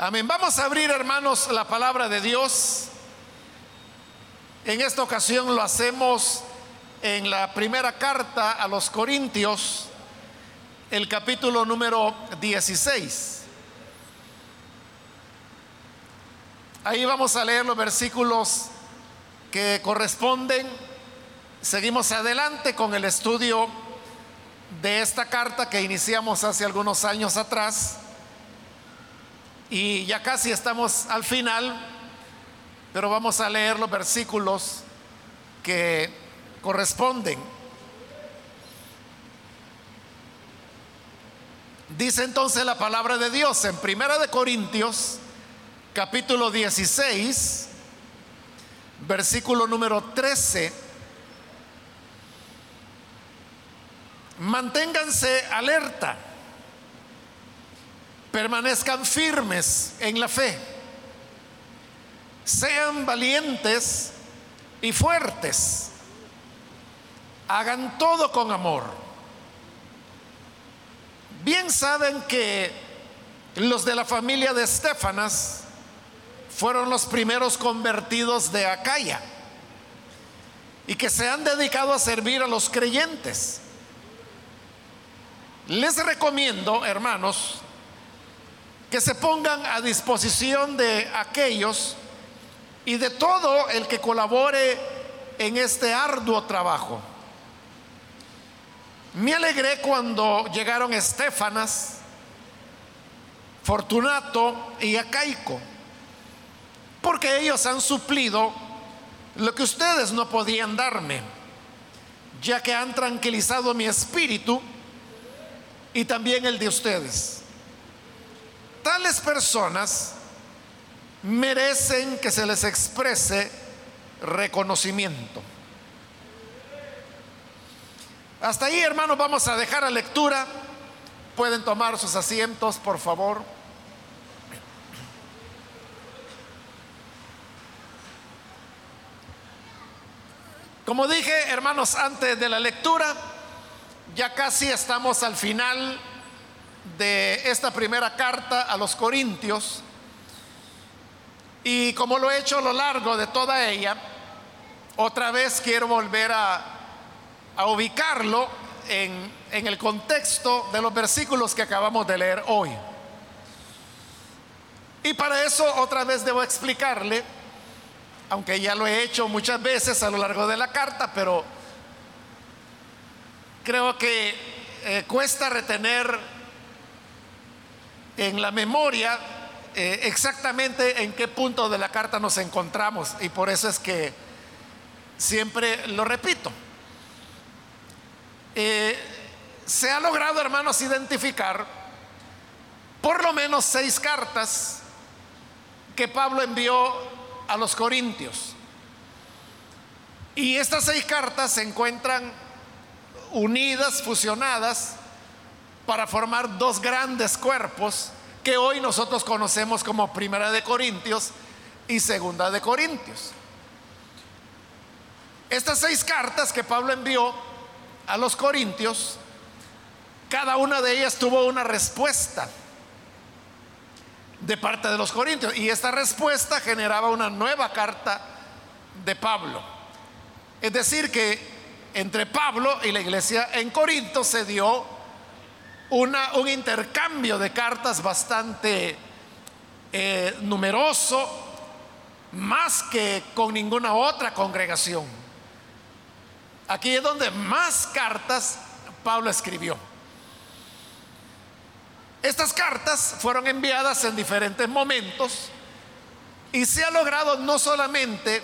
Amén. Vamos a abrir, hermanos, la palabra de Dios. En esta ocasión lo hacemos en la primera carta a los Corintios, el capítulo número 16. Ahí vamos a leer los versículos que corresponden. Seguimos adelante con el estudio de esta carta que iniciamos hace algunos años atrás y ya casi estamos al final, pero vamos a leer los versículos que corresponden. Dice entonces la palabra de Dios en Primera de Corintios, capítulo 16, versículo número 13. Manténganse alerta permanezcan firmes en la fe, sean valientes y fuertes, hagan todo con amor. Bien saben que los de la familia de Estefanas fueron los primeros convertidos de Acaya y que se han dedicado a servir a los creyentes. Les recomiendo, hermanos, que se pongan a disposición de aquellos y de todo el que colabore en este arduo trabajo. Me alegré cuando llegaron Estefanas, Fortunato y Acaico, porque ellos han suplido lo que ustedes no podían darme, ya que han tranquilizado mi espíritu y también el de ustedes tales personas merecen que se les exprese reconocimiento. Hasta ahí, hermanos, vamos a dejar la lectura. Pueden tomar sus asientos, por favor. Como dije, hermanos, antes de la lectura, ya casi estamos al final de esta primera carta a los Corintios. Y como lo he hecho a lo largo de toda ella, otra vez quiero volver a, ubicarlo en, en el contexto de los versículos que acabamos de leer hoy. Y para eso otra vez debo explicarle, aunque ya lo he hecho muchas veces a lo largo de la carta, pero creo que eh, cuesta retener en la memoria eh, exactamente en qué punto de la carta nos encontramos y por eso es que siempre lo repito. Eh, se ha logrado, hermanos, identificar por lo menos seis cartas que Pablo envió a los Corintios. Y estas seis cartas se encuentran unidas, fusionadas, para formar dos grandes cuerpos que hoy nosotros conocemos como Primera de Corintios y Segunda de Corintios. Estas seis cartas que Pablo envió a los Corintios, cada una de ellas tuvo una respuesta de parte de los Corintios y esta respuesta generaba una nueva carta de Pablo. Es decir, que entre Pablo y la iglesia en Corinto se dio un intercambio de cartas bastante eh, numeroso, más que con ninguna otra congregación. Aquí es donde más cartas Pablo escribió. Estas cartas fueron enviadas en diferentes momentos y se ha logrado no solamente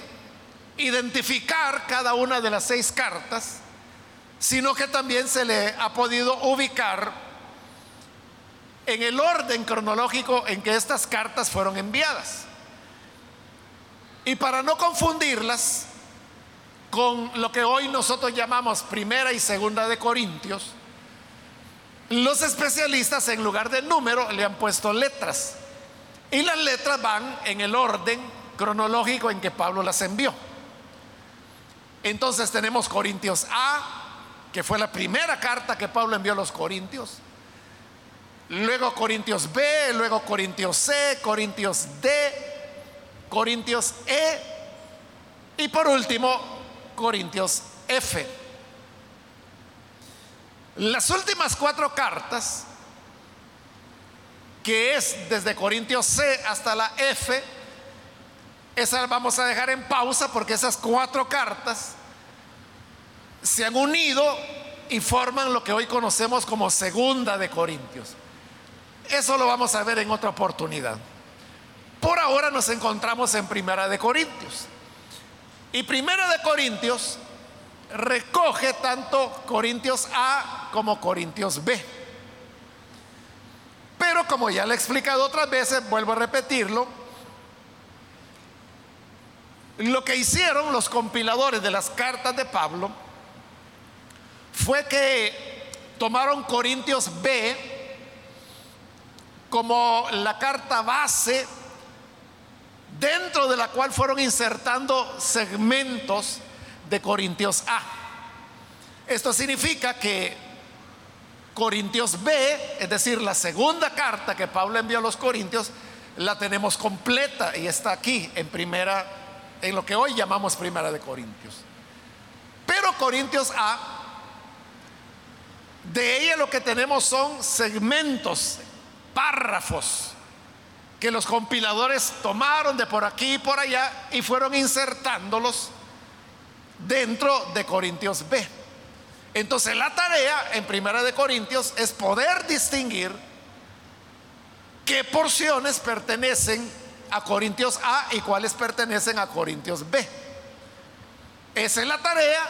identificar cada una de las seis cartas, sino que también se le ha podido ubicar en el orden cronológico en que estas cartas fueron enviadas. Y para no confundirlas con lo que hoy nosotros llamamos primera y segunda de Corintios, los especialistas en lugar de número le han puesto letras. Y las letras van en el orden cronológico en que Pablo las envió. Entonces tenemos Corintios A, que fue la primera carta que Pablo envió a los Corintios. Luego Corintios B, luego Corintios C, Corintios D, Corintios E y por último Corintios F. Las últimas cuatro cartas, que es desde Corintios C hasta la F, esas vamos a dejar en pausa porque esas cuatro cartas se han unido y forman lo que hoy conocemos como segunda de Corintios. Eso lo vamos a ver en otra oportunidad. Por ahora nos encontramos en Primera de Corintios. Y Primera de Corintios recoge tanto Corintios A como Corintios B. Pero como ya le he explicado otras veces, vuelvo a repetirlo, lo que hicieron los compiladores de las cartas de Pablo fue que tomaron Corintios B como la carta base dentro de la cual fueron insertando segmentos de Corintios A. Esto significa que Corintios B, es decir, la segunda carta que Pablo envió a los Corintios, la tenemos completa y está aquí en primera, en lo que hoy llamamos primera de Corintios. Pero Corintios A de ella lo que tenemos son segmentos, párrafos, que los compiladores tomaron de por aquí y por allá y fueron insertándolos dentro de Corintios B. Entonces la tarea en Primera de Corintios es poder distinguir qué porciones pertenecen a Corintios A y cuáles pertenecen a Corintios B. Esa es la tarea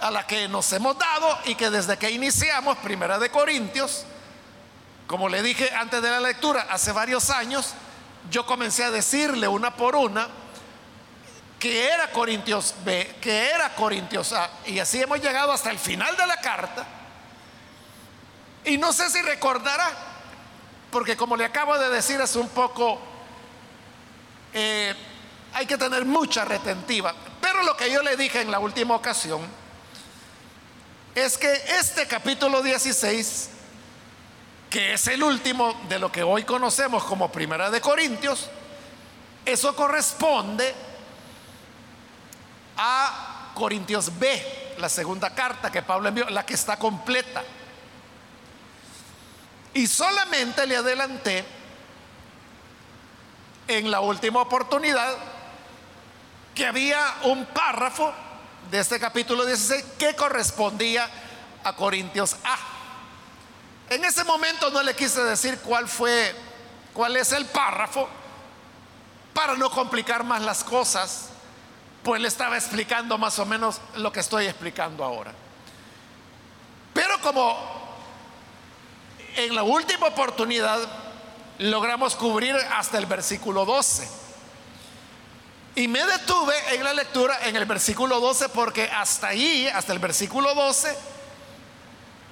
a la que nos hemos dado y que desde que iniciamos Primera de Corintios, como le dije antes de la lectura, hace varios años, yo comencé a decirle una por una que era Corintios B, que era Corintios A, y así hemos llegado hasta el final de la carta. Y no sé si recordará, porque como le acabo de decir es un poco, eh, hay que tener mucha retentiva, pero lo que yo le dije en la última ocasión, es que este capítulo 16, que es el último de lo que hoy conocemos como Primera de Corintios, eso corresponde a Corintios B, la segunda carta que Pablo envió, la que está completa. Y solamente le adelanté en la última oportunidad que había un párrafo de este capítulo 16 que correspondía a Corintios A. En ese momento no le quise decir cuál fue, cuál es el párrafo, para no complicar más las cosas, pues le estaba explicando más o menos lo que estoy explicando ahora. Pero como en la última oportunidad logramos cubrir hasta el versículo 12, y me detuve en la lectura en el versículo 12 porque hasta ahí, hasta el versículo 12,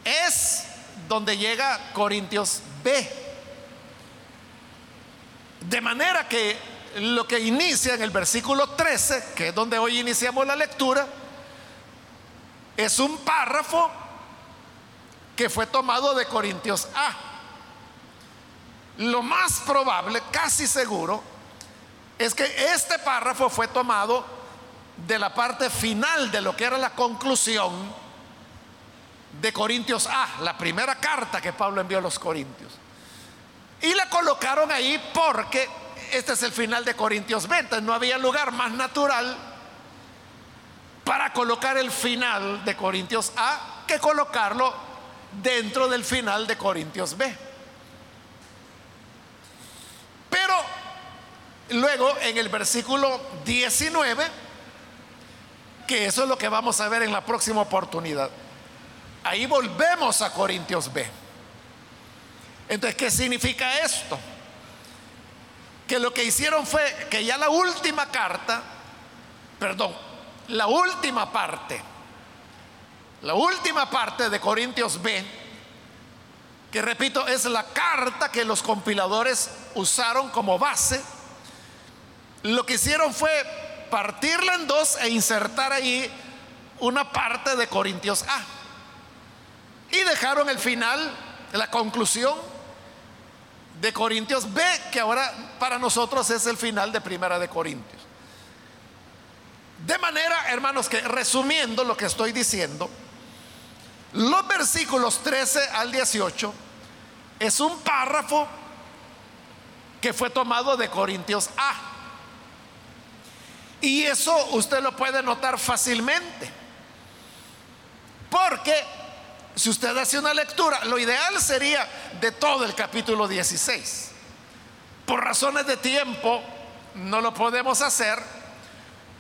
es donde llega Corintios B. De manera que lo que inicia en el versículo 13, que es donde hoy iniciamos la lectura, es un párrafo que fue tomado de Corintios A. Lo más probable, casi seguro, es que este párrafo fue tomado de la parte final de lo que era la conclusión de Corintios A, la primera carta que Pablo envió a los Corintios. Y la colocaron ahí porque este es el final de Corintios 20. No había lugar más natural para colocar el final de Corintios A que colocarlo dentro del final de Corintios B. Pero Luego en el versículo 19, que eso es lo que vamos a ver en la próxima oportunidad. Ahí volvemos a Corintios B. Entonces, ¿qué significa esto? Que lo que hicieron fue que ya la última carta, perdón, la última parte, la última parte de Corintios B, que repito, es la carta que los compiladores usaron como base lo que hicieron fue partirla en dos e insertar ahí una parte de Corintios A. Y dejaron el final la conclusión de Corintios B, que ahora para nosotros es el final de Primera de Corintios. De manera, hermanos, que resumiendo lo que estoy diciendo, los versículos 13 al 18 es un párrafo que fue tomado de Corintios A. Y eso usted lo puede notar fácilmente. Porque si usted hace una lectura, lo ideal sería de todo el capítulo 16. Por razones de tiempo no lo podemos hacer,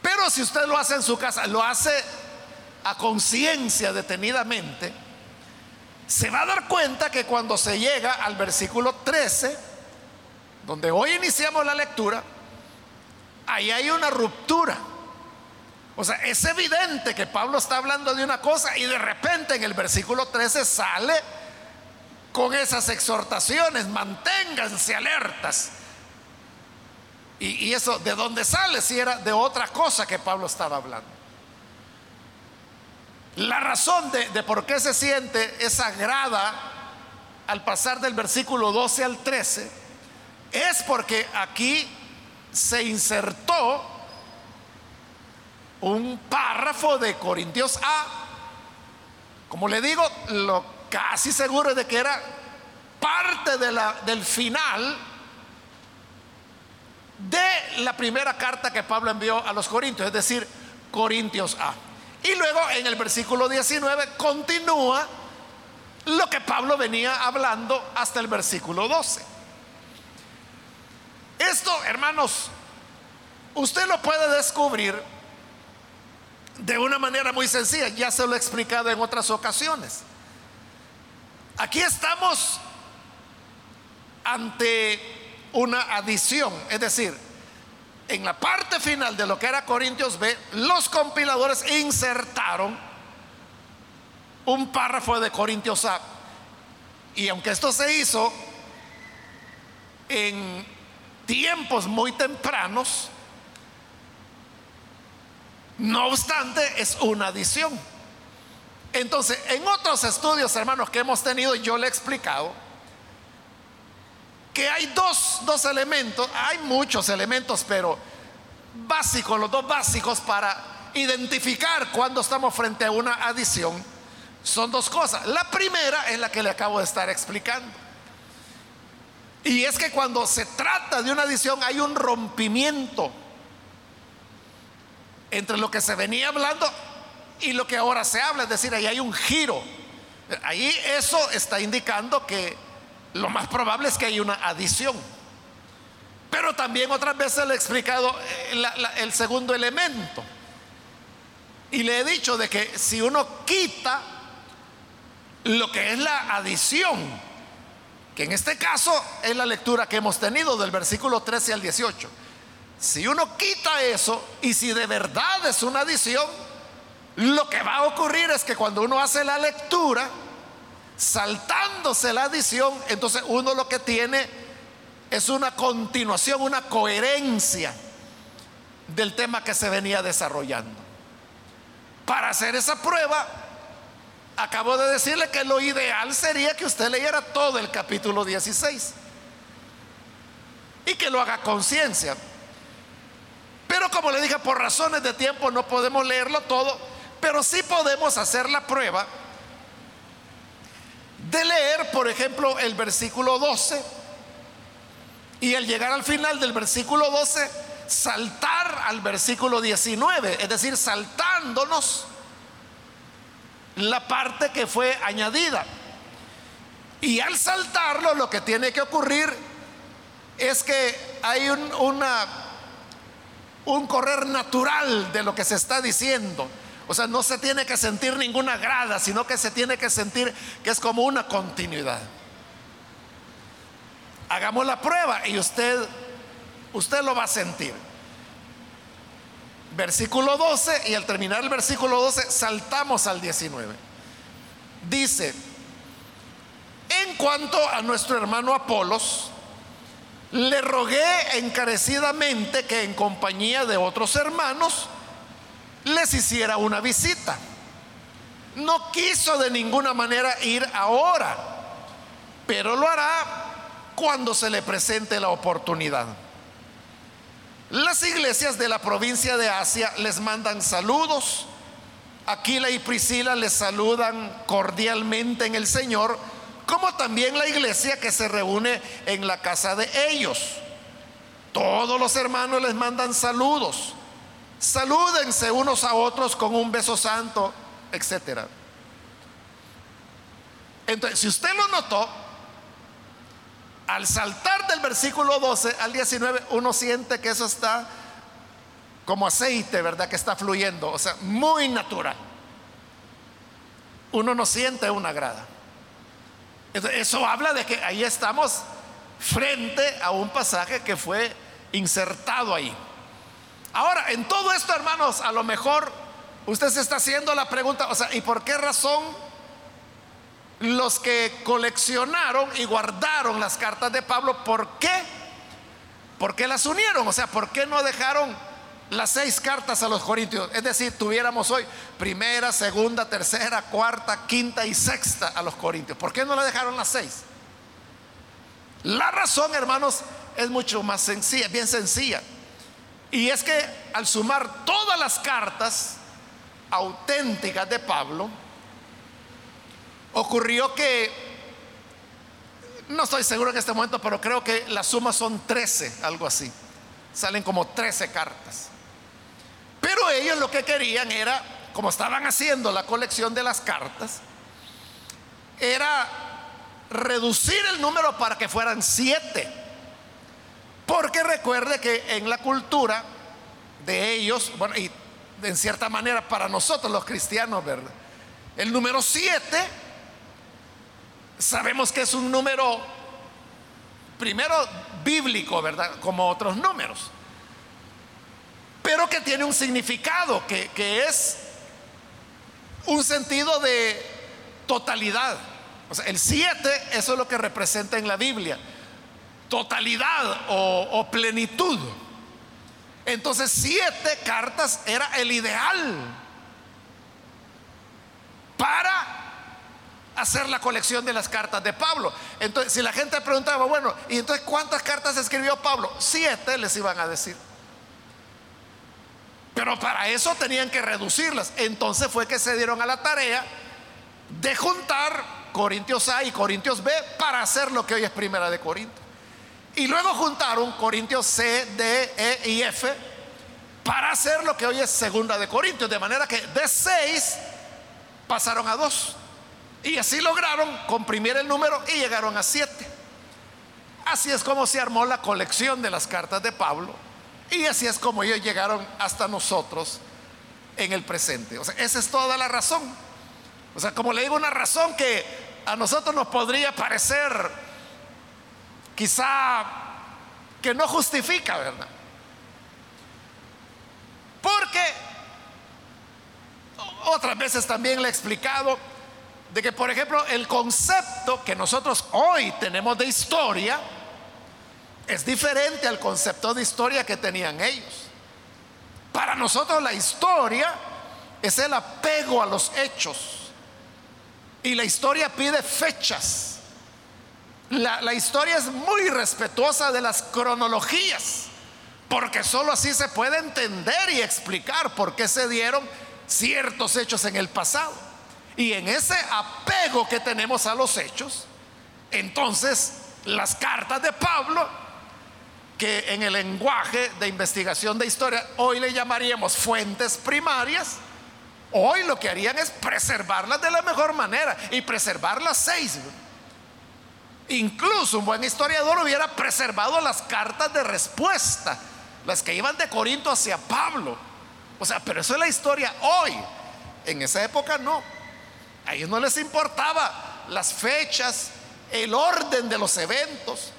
pero si usted lo hace en su casa, lo hace a conciencia detenidamente, se va a dar cuenta que cuando se llega al versículo 13, donde hoy iniciamos la lectura, ahí hay una ruptura. O sea, es evidente que Pablo está hablando de una cosa y de repente en el versículo 13 sale con esas exhortaciones, manténganse alertas. Y, eso, ¿de dónde sale? Si era de otra cosa que Pablo estaba hablando. La razón de, de por qué se siente esa grada al pasar del versículo 12 al 13 es porque aquí se insertó un párrafo de Corintios A. Como le digo, lo casi seguro es de que era parte de la, del final de la primera carta que Pablo envió a los Corintios, es decir, Corintios A. Y luego en el versículo 19 continúa lo que Pablo venía hablando hasta el versículo 12. Esto, hermanos, usted lo puede descubrir de una manera muy sencilla, ya se lo he explicado en otras ocasiones. Aquí estamos ante una adición, es decir, en la parte final de lo que era Corintios B, los compiladores insertaron un párrafo de Corintios A. Y aunque esto se hizo en tiempos muy tempranos, no obstante, es una adición. Entonces, en otros estudios, hermanos, que hemos tenido, yo le he explicado que hay dos, dos elementos, hay muchos elementos, pero básicos, los dos básicos para identificar cuando estamos frente a una adición, son dos cosas. La primera es la que le acabo de estar explicando. Y es que cuando se trata de una adición hay un rompimiento entre lo que se venía hablando y lo que ahora se habla, es decir, ahí hay un giro. Ahí eso está indicando que lo más probable es que hay una adición. Pero también otras veces le he explicado eh, el segundo elemento. Y le he dicho de que si uno quita lo que es la adición, que en este caso es la lectura que hemos tenido del versículo 13 al 18. Si uno quita eso y si de verdad es una adición, lo que va a ocurrir es que cuando uno hace la lectura, saltándose la adición, entonces uno lo que tiene es una continuación, una coherencia del tema que se venía desarrollando. Para hacer esa prueba, acabo de decirle que lo ideal sería que usted leyera todo el capítulo 16 y que lo haga conciencia. Pero como le dije, por razones de tiempo no podemos leerlo todo, pero sí podemos hacer la prueba de leer, por ejemplo, el versículo 12 y al llegar al final del versículo 12, saltar al versículo 19, es decir, saltándonos la parte que fue añadida. Y al saltarlo lo que tiene que ocurrir es que hay un, una, un correr natural de lo que se está diciendo. O sea, no se tiene que sentir ninguna grada, sino que se tiene que sentir que es como una continuidad. Hagamos la prueba y usted, usted lo va a sentir versículo 12 y al terminar el versículo 12 saltamos al 19. Dice, en cuanto a nuestro hermano Apolos, le rogué encarecidamente que en compañía de otros hermanos les hiciera una visita. No quiso de ninguna manera ir ahora, pero lo hará cuando se le presente la oportunidad. Las iglesias de la provincia de Asia les mandan saludos. Aquila y Priscila les saludan cordialmente en el Señor, como también la iglesia que se reúne en la casa de ellos. Todos los hermanos les mandan saludos. Salúdense unos a otros con un beso santo, etc. Entonces, si usted lo notó, al saltar del versículo 12 al 19, uno siente que eso está como aceite, ¿verdad? Que está fluyendo, o sea, muy natural. Uno no siente una grada. Eso habla de que ahí estamos frente a un pasaje que fue insertado ahí. Ahora, en todo esto, hermanos, a lo mejor usted se está haciendo la pregunta, o sea, ¿y por qué razón los que coleccionaron y guardaron las cartas de Pablo, ¿por qué? ¿Por qué las unieron? O sea, ¿por qué no dejaron las seis cartas a los corintios? Es decir, tuviéramos hoy primera, segunda, tercera, cuarta, quinta y sexta a los corintios. ¿Por qué no le dejaron las seis? La razón, hermanos, es mucho más sencilla, bien sencilla. Y es que al sumar todas las cartas auténticas de Pablo, ocurrió que, no estoy seguro en este momento, pero creo que la suma son 13, algo así. Salen como 13 cartas. Ellos lo que querían era, como estaban haciendo la colección de las cartas, era reducir el número para que fueran 7. Porque recuerde que en la cultura de ellos, bueno, y en cierta manera para nosotros los cristianos, ¿verdad? El número 7 sabemos que es un número, primero bíblico, ¿verdad? Como otros números, pero que tiene un significado, que, que es un sentido de totalidad. O sea, el 7, eso es lo que representa en la Biblia, totalidad o plenitud. Entonces, siete cartas era el ideal para hacer la colección de las cartas de Pablo. Entonces, si la gente preguntaba, bueno, ¿y entonces cuántas cartas escribió Pablo? Siete les iban a decir. Pero para eso tenían que reducirlas. Entonces fue que se dieron a la tarea de juntar Corintios A y Corintios B para hacer lo que hoy es Primera de Corintios. Y luego juntaron Corintios C, D, E y F para hacer lo que hoy es Segunda de Corintios. De manera que de seis pasaron a dos. Y así lograron comprimir el número y llegaron a siete. Así es como se armó la colección de las cartas de Pablo. Y así es como ellos llegaron hasta nosotros en el presente. O sea, esa es toda la razón. O sea, como le digo, una razón que a nosotros nos podría parecer quizá que no justifica, ¿verdad? Porque otras veces también le he explicado de que, por ejemplo, el concepto que nosotros hoy tenemos de historia es diferente al concepto de historia que tenían ellos. Para nosotros la historia es el apego a los hechos. Y la historia pide fechas. La, la, historia es muy respetuosa de las cronologías, porque sólo así se puede entender y explicar por qué se dieron ciertos hechos en el pasado. Y en ese apego que tenemos a los hechos, entonces las cartas de Pablo, que en el lenguaje de investigación de historia hoy le llamaríamos fuentes primarias, hoy lo que harían es preservarlas de la mejor manera y preservar las seis. Incluso un buen historiador hubiera preservado las cartas de respuesta, las que iban de Corinto hacia Pablo. O sea, pero eso es la historia hoy. En esa época no. A ellos no les importaba las fechas, el orden de los eventos.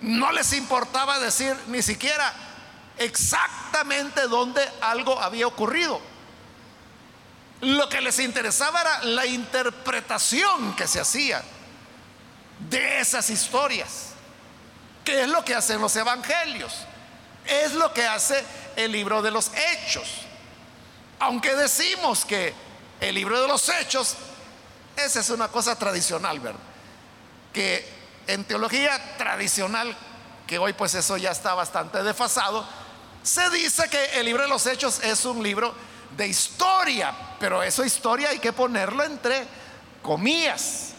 No les importaba decir ni siquiera exactamente dónde algo había ocurrido. Lo que les interesaba era la interpretación que se hacía de esas historias. ¿Qué es lo que hacen los evangelios? Es lo que hace el libro de los hechos. Aunque decimos que el libro de los hechos esa es una cosa tradicional, ¿verdad? Que En teología tradicional, que hoy pues eso ya está bastante desfasado, se dice que el libro de los hechos es un libro de historia, pero eso historia hay que ponerlo entre comillas,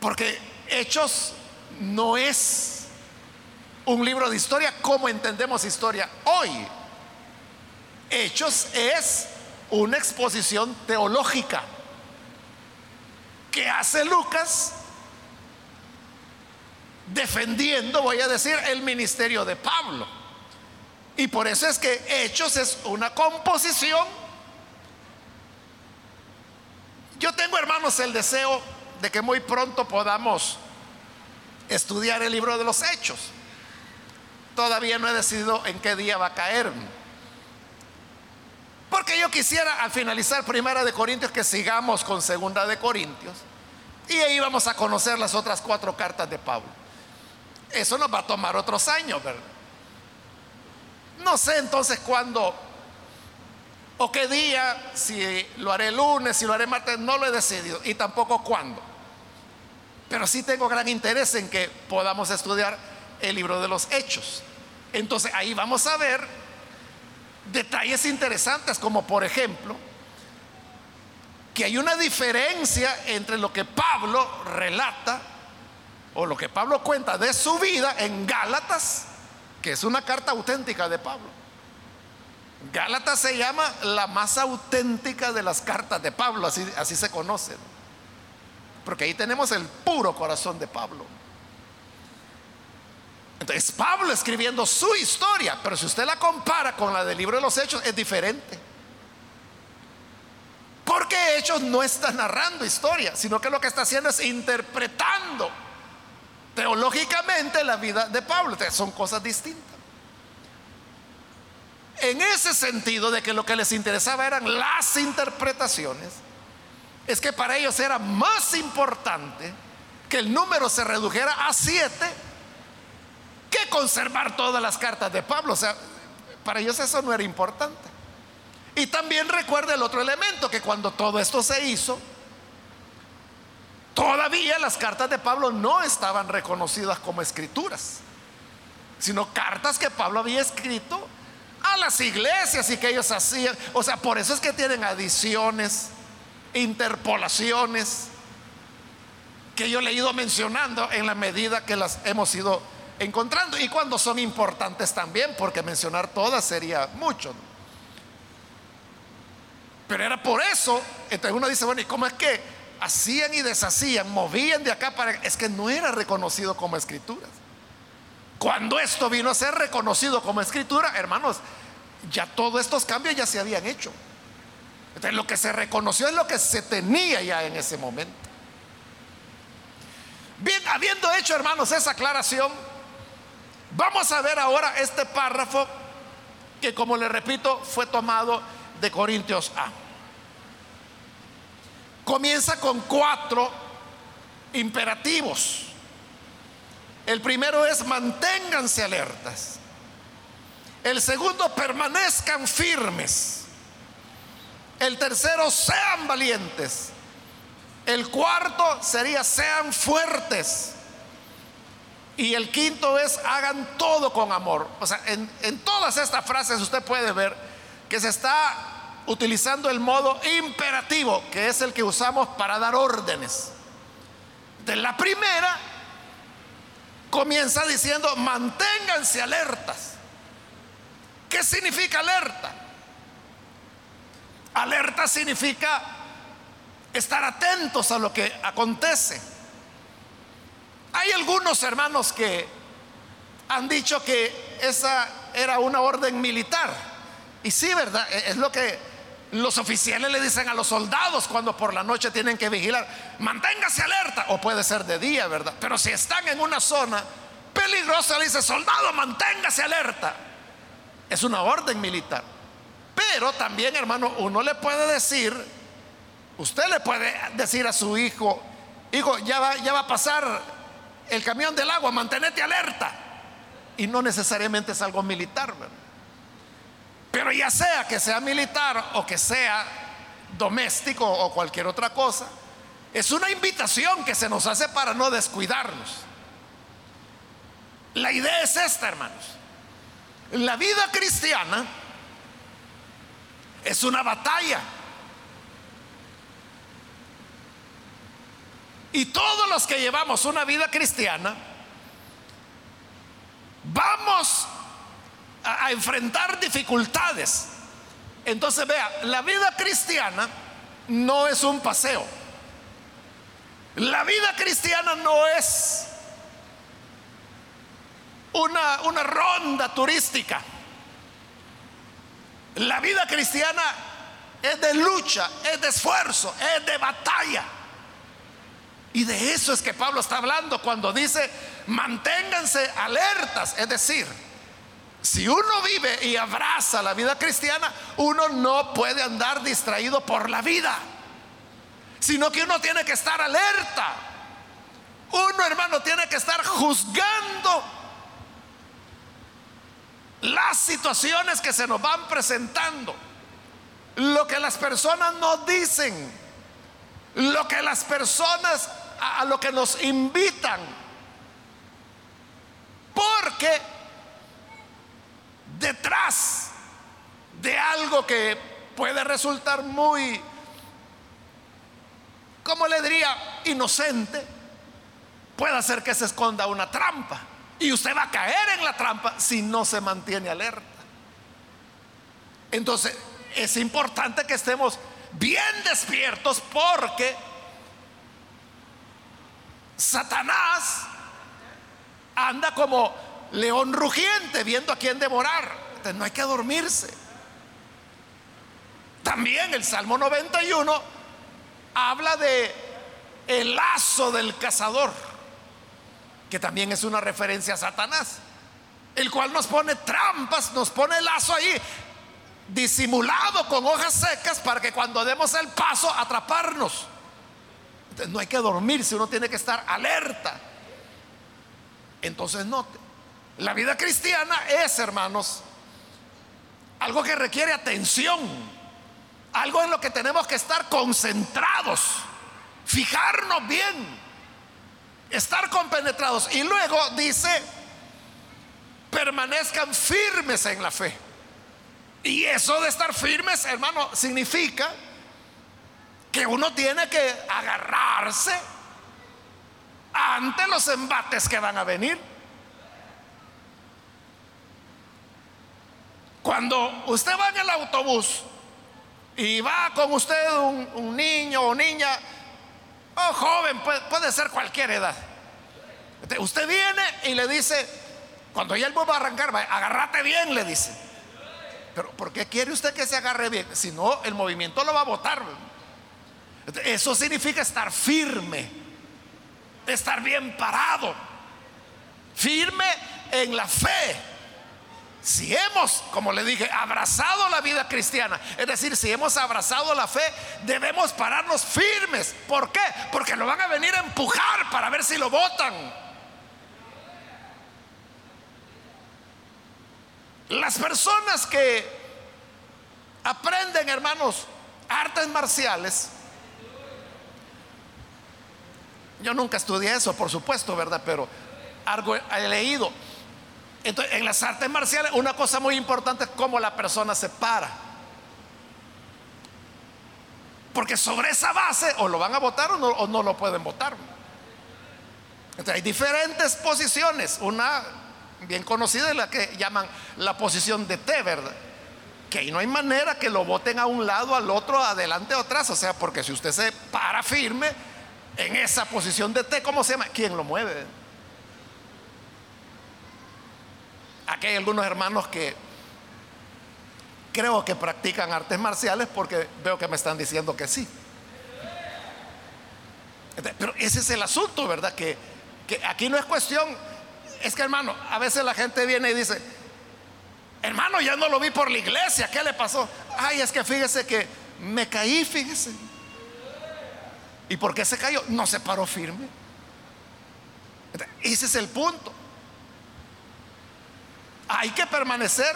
porque hechos no es un libro de historia como entendemos historia hoy. Hechos es una exposición teológica que hace Lucas defendiendo, voy a decir, el ministerio de Pablo. Y por eso es que Hechos es una composición. Yo tengo, hermanos, el deseo de que muy pronto podamos estudiar el libro de los Hechos. Todavía no he decidido en qué día va a caer. Porque yo quisiera al finalizar Primera de Corintios que sigamos con Segunda de Corintios y ahí vamos a conocer las otras cuatro cartas de Pablo. Eso nos va a tomar otros años, ¿verdad? No sé entonces cuándo o qué día, si lo haré lunes, si lo haré martes, no lo he decidido y tampoco cuándo. Pero sí tengo gran interés en que podamos estudiar el libro de los hechos. Entonces ahí vamos a ver detalles interesantes como por ejemplo que hay una diferencia entre lo que Pablo relata o lo que Pablo cuenta de su vida en Gálatas, que es una carta auténtica de Pablo. Gálatas se llama la más auténtica de las cartas de Pablo, así, así se conoce. Porque ahí tenemos el puro corazón de Pablo. Entonces, Pablo escribiendo su historia, pero si usted la compara con la del libro de los Hechos, es diferente. Porque Hechos no está narrando historia, sino que lo que está haciendo es interpretando teológicamente la vida de Pablo. Son cosas distintas. En ese sentido de que lo que les interesaba eran las interpretaciones, es que para ellos era más importante que el número se redujera a siete que conservar todas las cartas de Pablo. O sea, para ellos eso no era importante. Y también recuerda el otro elemento, que cuando todo esto se hizo, todavía las cartas de Pablo no estaban reconocidas como escrituras, sino cartas que Pablo había escrito a las iglesias y que ellos hacían. O sea, por eso es que tienen adiciones interpolaciones que yo le he ido mencionando en la medida que las hemos ido encontrando y cuando son importantes también, porque mencionar todas sería mucho. Pero era por eso, entonces uno dice, bueno, ¿y cómo es que hacían y deshacían, movían de acá para... Es que no era reconocido como escritura. Cuando esto vino a ser reconocido como escritura, hermanos, ya todos estos cambios ya se habían hecho. Entonces lo que se reconoció es lo que se tenía ya en ese momento. Bien, habiendo hecho hermanos esa aclaración, vamos a ver ahora este párrafo que como le repito fue tomado de Corintios A. Comienza con cuatro imperativos. El primero es manténganse alertas. El segundo, permanezcan firmes. El tercero, sean valientes. El cuarto sería, sean fuertes. Y el quinto es, hagan todo con amor. O sea, en, todas estas frases usted puede ver que se está utilizando el modo imperativo, que es el que usamos para dar órdenes. De la primera, comienza diciendo, manténganse alertas. ¿Qué significa alerta? Alerta significa estar atentos a lo que acontece. Hay algunos hermanos que han dicho que esa era una orden militar. Y sí, ¿verdad? E-, es lo que los oficiales le dicen a los soldados cuando por la noche tienen que vigilar. Manténgase alerta. O puede ser de día, ¿verdad? Pero si están en una zona peligrosa, le dice, soldado, manténgase alerta. Es una orden militar. Pero también, hermano, uno le puede decir, usted le puede decir a su hijo, hijo, ya va, ya va a pasar el camión del agua, manténete alerta. Y no necesariamente es algo militar, Pero ya sea que sea militar o que sea doméstico o cualquier otra cosa, es una invitación que se nos hace para no descuidarnos. La idea es esta, hermanos. La vida cristiana es una batalla. Y todos los que llevamos una vida cristiana, vamos a, enfrentar dificultades. Entonces vea, la vida cristiana no es un paseo. La vida cristiana no es una, una ronda turística. La vida cristiana es de lucha, es de esfuerzo, es de batalla. Y de eso es que Pablo está hablando cuando dice, manténganse alertas. Es decir, si uno vive y abraza la vida cristiana, uno no puede andar distraído por la vida, sino que uno tiene que estar alerta. Uno, hermano, tiene que estar juzgando las situaciones que se nos van presentando, lo que las personas nos dicen, lo que las personas a, lo que nos invitan. Porque detrás de algo que puede resultar muy, como le diría, inocente, puede hacer que se esconda una trampa. Y usted va a caer en la trampa si no se mantiene alerta. Entonces, es importante que estemos bien despiertos porque Satanás anda como león rugiente viendo a quién devorar. Entonces no hay que dormirse. También el Salmo 91 habla de el lazo del cazador, que también es una referencia a Satanás, el cual nos pone trampas, nos pone el lazo ahí disimulado con hojas secas para que cuando demos el paso atraparnos no hay que dormirse, uno tiene que estar alerta. Entonces note, la vida cristiana es, hermanos, algo que requiere atención, algo en lo que tenemos que estar concentrados, fijarnos bien, estar compenetrados. Y luego dice, permanezcan firmes en la fe. Y eso de estar firmes, hermano, significa que uno tiene que agarrarse ante los embates que van a venir. Cuando usted va en el autobús y va con usted un, niño o niña, o joven, puede, ser cualquier edad. Usted viene y le dice, cuando ya el bus va a arrancar, agárrate bien, le dice. Pero ¿por qué quiere usted que se agarre bien? Si no, el movimiento lo va a botar. Eso significa estar firme, estar bien parado, firme en la fe. Si hemos, como le dije, abrazado la vida cristiana, es decir, si hemos abrazado la fe, debemos pararnos firmes. ¿Por qué? Porque lo van a venir a empujar para ver si lo votan. Las personas que aprenden, hermanos, artes marciales, yo nunca estudié eso, por supuesto, ¿verdad? Pero algo he leído. Entonces, en las artes marciales, una cosa muy importante es cómo la persona se para. Porque sobre esa base o lo van a votar o no, lo pueden votar. Entonces, hay diferentes posiciones. Una bien conocida es la que llaman la posición de T, ¿verdad? Que ahí no hay manera que lo voten a un lado, al otro, adelante o atrás. O sea, porque si usted se para firme, en esa posición de T, ¿cómo se llama? ¿Quién lo mueve? Aquí hay algunos hermanos que creo que practican artes marciales porque veo que me están diciendo que sí. Pero ese es el asunto, ¿verdad? Que, aquí no es cuestión, es que hermano, a veces la gente viene y dice, hermano, ya no lo vi por la iglesia, ¿qué le pasó? Ay, es que fíjese que me caí, fíjese. ¿Y por qué se cayó? No se paró firme. Ese es el punto. Hay que permanecer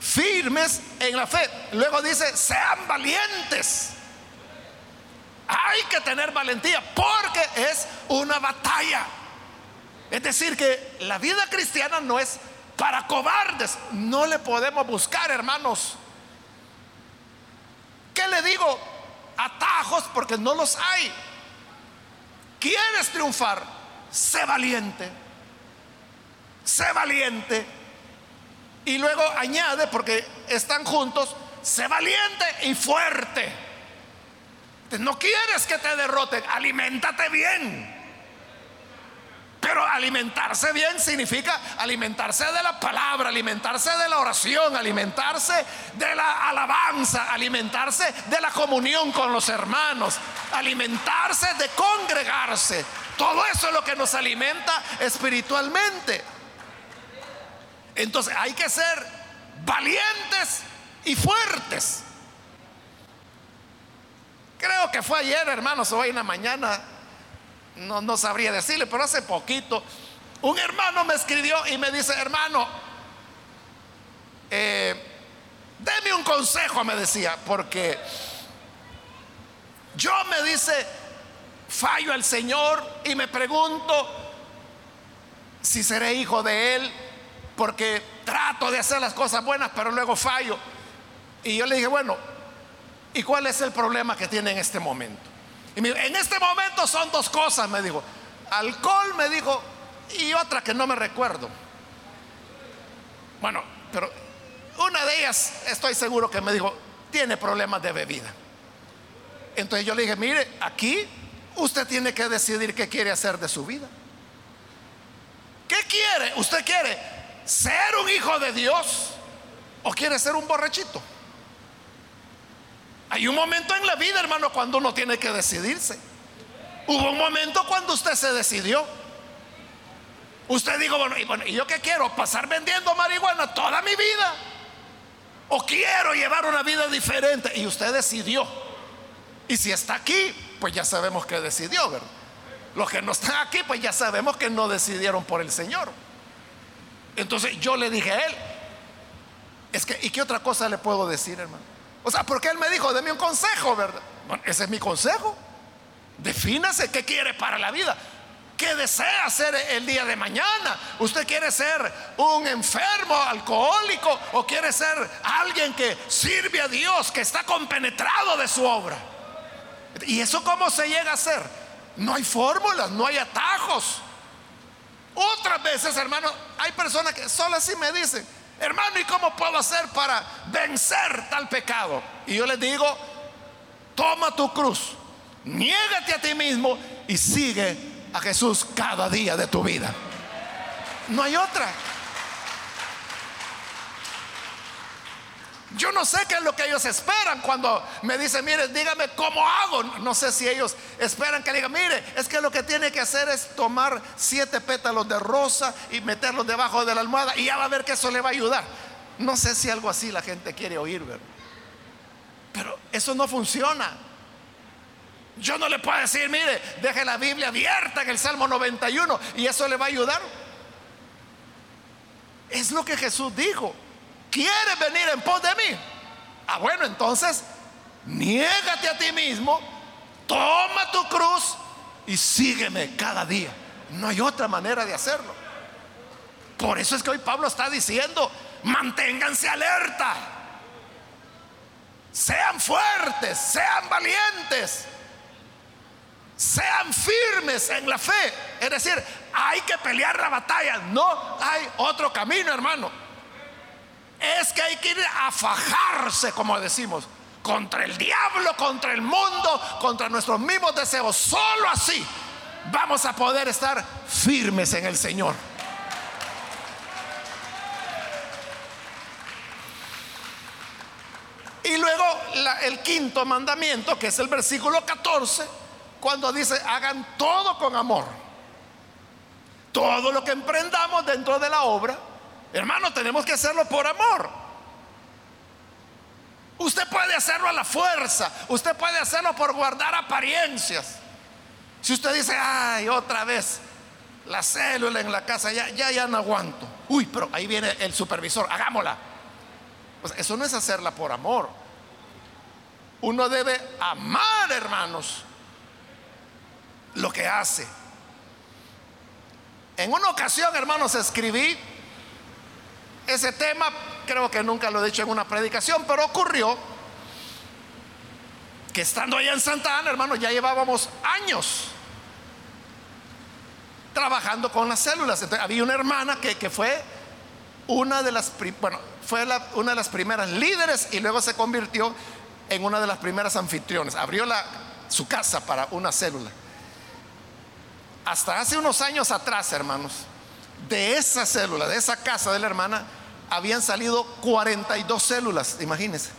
firmes en la fe. Luego dice, sean valientes. hay que tener valentía porque es una batalla. Es decir, que la vida cristiana no es para cobardes. No le podemos buscar, hermanos. ¿Qué le digo? Atajos porque no los hay. ¿Quieres triunfar? Sé valiente. Sé valiente. Y luego añade, porque están juntos, sé valiente y fuerte. No quieres que te derroten, aliméntate bien. Pero alimentarse bien significa alimentarse de la palabra, alimentarse de la oración, alimentarse de la alabanza, alimentarse de la comunión con los hermanos, alimentarse de congregarse. Todo eso es lo que nos alimenta espiritualmente. Entonces hay que ser valientes y fuertes. Creo que fue ayer, hermanos, hoy en la mañana, no, no sabría decirle, pero hace poquito, un hermano me escribió y me dice, hermano, eh, deme un consejo, me decía, porque yo me dice, fallo al Señor y me pregunto si seré hijo de Él, porque trato de hacer las cosas buenas, pero luego fallo. Y yo le dije, bueno, ¿y cuál es el problema que tiene en este momento? Y me dijo, en este momento son dos cosas, me dijo. Alcohol, me dijo, y otra que no me recuerdo. Bueno, pero una de ellas estoy seguro que me dijo, tiene problemas de bebida. Entonces yo le dije, mire, aquí usted tiene que decidir qué quiere hacer de su vida. ¿Qué quiere? ¿Usted quiere ser un hijo de Dios o quiere ser un borrachito? Hay un momento en la vida, hermano, cuando uno tiene que decidirse. Hubo un momento cuando usted se decidió. Usted dijo, bueno, y, bueno, ¿y yo qué quiero? ¿Pasar vendiendo marihuana toda mi vida? ¿O quiero llevar una vida diferente? Y usted decidió. Y si está aquí, pues ya sabemos que decidió, ¿verdad? Los que no están aquí, pues ya sabemos que no decidieron por el Señor. Entonces yo le dije a él, es que, ¿y qué otra cosa le puedo decir, hermano? O sea, porque él me dijo, deme un consejo, ¿verdad? Bueno, ese es mi consejo. Defínase qué quiere para la vida. ¿Qué desea hacer el día de mañana? ¿Usted quiere ser un enfermo alcohólico o quiere ser alguien que sirve a Dios, que está compenetrado de su obra? ¿Y eso cómo se llega a hacer? No hay fórmulas, no hay atajos. Otras veces, hermano, hay personas que solo así me dicen, hermano, ¿y cómo puedo hacer para vencer tal pecado? Y yo les digo, toma tu cruz, niégate a ti mismo y sigue a Jesús cada día de tu vida. No hay otra. Yo no sé qué es lo que ellos esperan cuando me dicen, mire, dígame cómo hago. No sé si ellos esperan que diga, mire, es que lo que tiene que hacer es tomar siete pétalos de rosa y meterlos debajo de la almohada y ya va a ver que eso le va a ayudar. No sé si algo así la gente quiere oír. Pero eso no funciona. Yo no le puedo decir, mire, deje la Biblia abierta en el Salmo 91 y eso le va a ayudar. Es lo que Jesús dijo. ¿Quieres venir en pos de mí? Ah, bueno, entonces, niégate a ti mismo, toma tu cruz y sígueme cada día. No hay otra manera de hacerlo. Por eso es que hoy Pablo está diciendo, manténganse alerta, sean fuertes, sean valientes, sean firmes en la fe. Es decir, hay que pelear la batalla, no hay otro camino, hermano es que hay que ir a fajarse, como decimos, contra el diablo, contra el mundo, contra nuestros mismos deseos. Solo así vamos a poder estar firmes en el Señor. Y luego el quinto mandamiento, que es el versículo 14, cuando dice, hagan todo con amor. Todo lo que emprendamos dentro de la obra Hermano, tenemos que hacerlo por amor. Usted puede hacerlo a la fuerza, usted puede hacerlo por guardar apariencias. Si usted dice, ay, otra vez, la célula en la casa, ya, ya, ya no aguanto. Uy, pero ahí viene el supervisor, hagámosla. Pues eso no es hacerla por amor. Uno debe amar, hermanos, lo que hace. En una ocasión, hermanos, escribí ese tema, creo que nunca lo he dicho en una predicación, pero ocurrió que estando allá en Santa Ana, hermanos, ya llevábamos años trabajando con las células. había una hermana que, fue una de las, bueno, fue una de las primeras líderes y luego se convirtió en una de las primeras anfitriones. Abrió su casa para una célula. Hasta hace unos años atrás, hermanos, de esa célula, de esa casa de la hermana, habían salido 42 células, imagínense.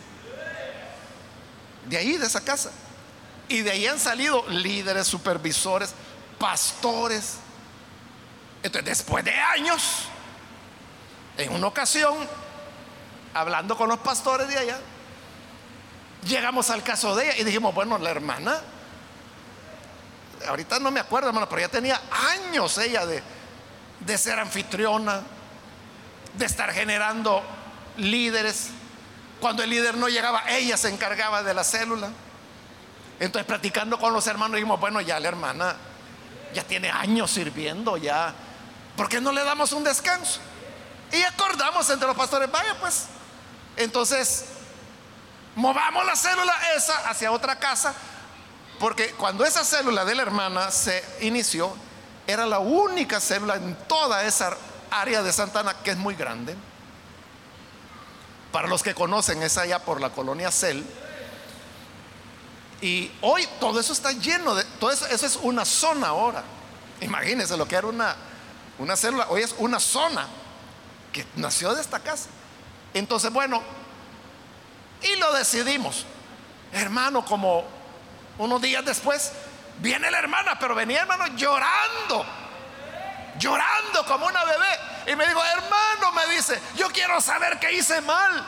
De ahí, de esa casa. Y de ahí han salido líderes, supervisores, pastores. Entonces, después de años, en una ocasión, hablando con los pastores de allá, llegamos al caso de ella y dijimos, bueno, la hermana, ahorita no me acuerdo, hermano, pero ya tenía años ella de, de ser anfitriona, de estar generando líderes. Cuando el líder no llegaba, ella se encargaba de la célula. Entonces, platicando con los hermanos, dijimos, bueno, ya la hermana ya tiene años sirviendo, ya, ¿por qué no le damos un descanso? Y acordamos entre los pastores, vaya pues, entonces, movamos la célula esa hacia otra casa, porque cuando esa célula de la hermana se inició, era la única célula en toda esa área de Santana que es muy grande. Para los que conocen, es allá por la colonia Cel. Y hoy todo eso está lleno de, todo eso, es una zona ahora. Imagínense lo que era una, una célula, hoy es una zona que nació de esta casa. Entonces, bueno, y lo decidimos. Hermano, como unos días después, viene la hermana, pero venía hermano llorando, llorando como una bebé. Y me dijo, hermano, me dice, yo quiero saber qué hice mal.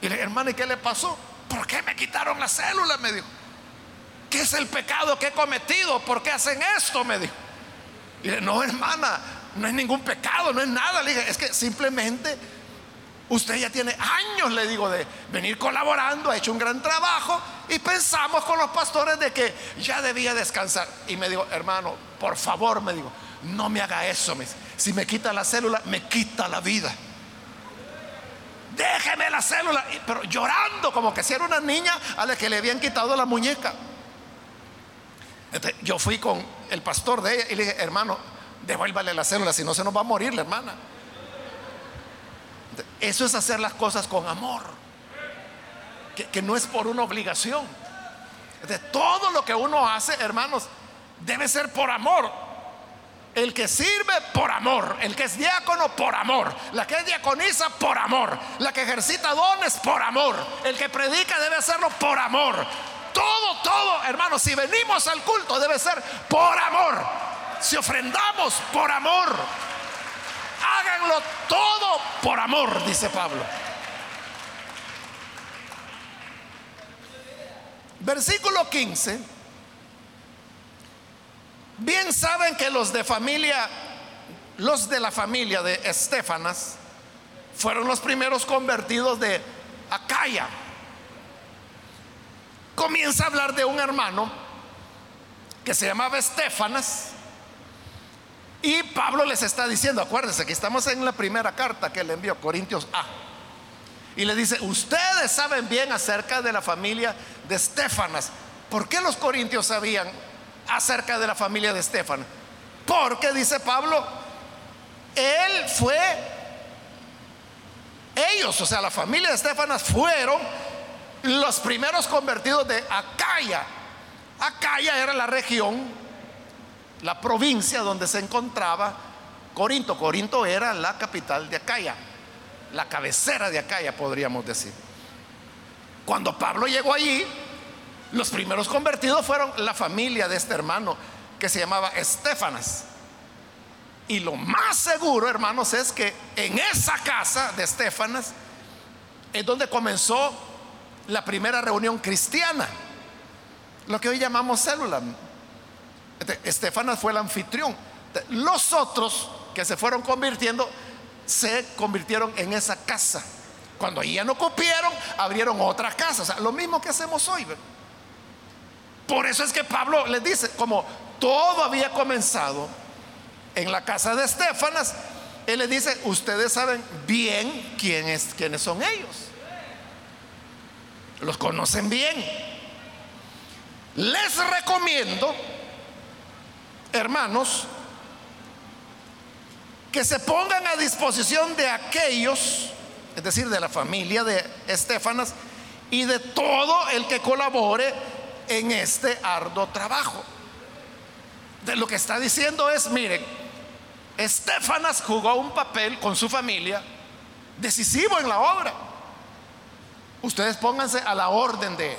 Y le dije, hermano, ¿y qué le pasó? ¿Por qué me quitaron la célula? Me dijo. ¿Qué es el pecado que he cometido? ¿Por qué hacen esto? Me dijo. Y le dije, no, hermana, no es ningún pecado, no es nada. Le dije, es que simplemente Usted ya tiene años, le digo, de venir colaborando, ha hecho un gran trabajo y pensamos con los pastores de que ya debía descansar. Y me digo, hermano, por favor, me digo, no me haga eso. Si me quita la célula, me quita la vida. Déjeme la célula, pero llorando como que si era una niña a la que le habían quitado la muñeca. yo fui con el pastor de ella y le dije, hermano, devuélvale la célula, si no se nos va a morir la hermana. Eso es hacer las cosas con amor, que, no es por una obligación. De todo lo que uno hace, hermanos, debe ser por amor. El que sirve por amor, el que es diácono por amor, la que es diaconisa por amor, la que ejercita dones por amor, el que predica debe hacerlo por amor. Todo, todo, hermanos, si venimos al culto debe ser por amor. Si ofrendamos por amor, háganlo todo por amor, dice Pablo. Versículo 15. Bien saben que los de familia, los de la familia de Estefanas, fueron los primeros convertidos de Acaya. Comienza a hablar de un hermano que se llamaba Estefanas y Pablo les está diciendo, acuérdense que estamos en la primera carta que le envió, Corintios A. Y le dice, ustedes saben bien acerca de la familia de Estefanas. ¿Por qué los corintios sabían acerca de la familia de Estefanas? Porque, dice Pablo, él fue, ellos, o sea, la familia de Estefanas fueron los primeros convertidos de Acaya. Acaya era la región la provincia donde se encontraba Corinto. Corinto era la capital de Acaya, la cabecera de Acaya, podríamos decir. Cuando Pablo llegó allí, los primeros convertidos fueron la familia de este hermano que se llamaba Estefanas. Y lo más seguro, hermanos, es que en esa casa de Estefanas es donde comenzó la primera reunión cristiana, lo que hoy llamamos célula. Estefanas fue el anfitrión. Los otros que se fueron convirtiendo se convirtieron en esa casa. Cuando ya no cupieron, abrieron otras casas. lo mismo que hacemos hoy. Por eso es que Pablo les dice, como todo había comenzado en la casa de Estefanas, él les dice, ustedes saben bien quiénes son ellos. Los conocen bien. Les recomiendo, hermanos, que se pongan a disposición de aquellos, es decir, de la familia de Estefanas y de todo el que colabore en este arduo trabajo. De lo que está diciendo es, miren, Estefanas jugó un papel con su familia decisivo en la obra. Ustedes pónganse a la orden de él.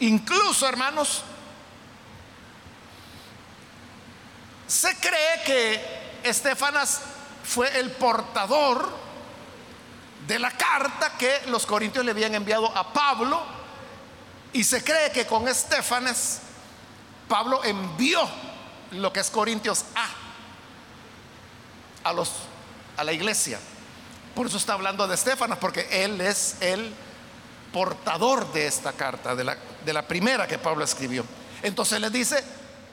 Incluso, hermanos, se cree que Estefanas fue el portador de la carta que los corintios le habían enviado a Pablo y se cree que con Estefanas Pablo envió lo que es Corintios A a los a la iglesia. Por eso está hablando de Estefanas, porque él es el portador de esta carta, de la, de la primera que Pablo escribió. Entonces les dice,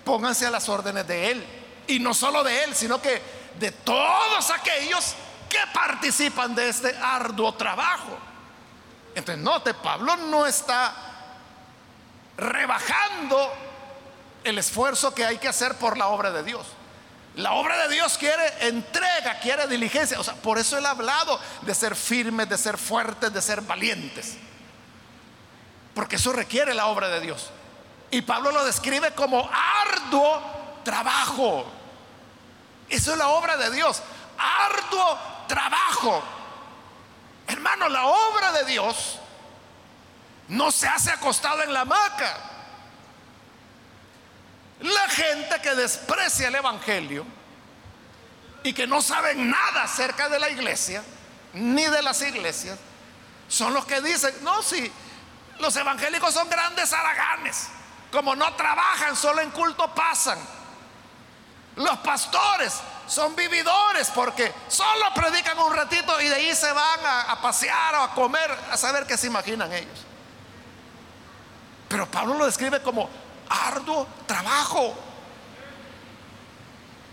pónganse a las órdenes de él. Y no solo de él, sino que de todos aquellos que participan de este arduo trabajo. Entonces, note, Pablo no está rebajando el esfuerzo que hay que hacer por la obra de Dios. La obra de Dios quiere entrega, quiere diligencia. O sea, por eso él ha hablado de ser firmes, de ser fuertes, de ser valientes. Porque eso requiere la obra de Dios. Y Pablo lo describe como arduo trabajo. Eso es la obra de Dios. Arduo trabajo. Hermano, la obra de Dios no se hace acostado en la hamaca. La gente que desprecia el Evangelio y que no saben nada acerca de la iglesia, ni de las iglesias, son los que dicen, no, si los evangélicos son grandes haraganes, como no trabajan, solo en culto pasan. Los pastores son vividores porque solo predican un ratito y de ahí se van a, pasear o a comer, a saber qué se imaginan ellos. Pero Pablo lo describe como arduo trabajo.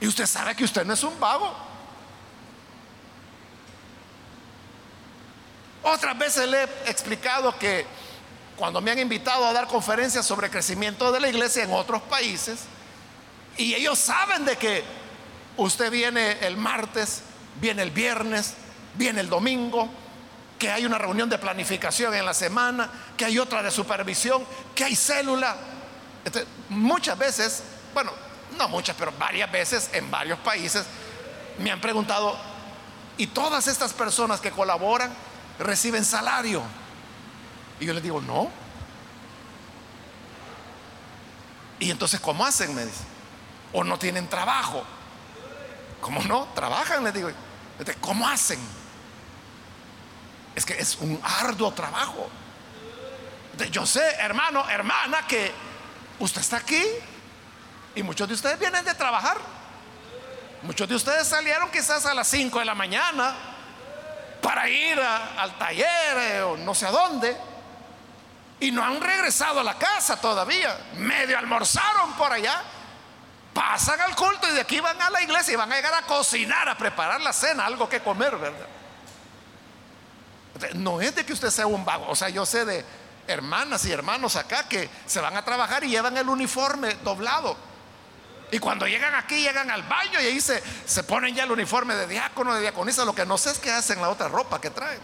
Y usted sabe que usted no es un vago. Otras veces le he explicado que cuando me han invitado a dar conferencias sobre crecimiento de la iglesia en otros países, y ellos saben de que usted viene el martes, viene el viernes, viene el domingo, que hay una reunión de planificación en la semana, que hay otra de supervisión, que hay célula, muchas veces, bueno, no muchas, pero varias veces en varios países me han preguntado, ¿y todas estas personas que colaboran reciben salario? Y yo les digo, no. Y entonces, ¿cómo hacen? Me dicen. O no tienen trabajo. ¿Cómo no? Trabajan, les digo. ¿Cómo hacen? Es que es un arduo trabajo. Yo sé, hermano, hermana, que Usted está aquí y muchos de ustedes vienen de trabajar. Muchos de ustedes salieron quizás a las 5 de la mañana para ir al taller eh, o no sé a dónde. Y no han regresado a la casa todavía. Medio almorzaron por allá. Pasan al culto y de aquí van a la iglesia y van a llegar a cocinar, a preparar la cena, algo que comer, ¿verdad? No es de que usted sea un vago. O sea, yo sé de hermanas y hermanos acá que se van a trabajar y llevan el uniforme doblado. Y cuando llegan aquí, llegan al baño y ahí se, se ponen ya el uniforme de diácono, de diaconisa. Lo que no sé es qué hacen la otra ropa que traen.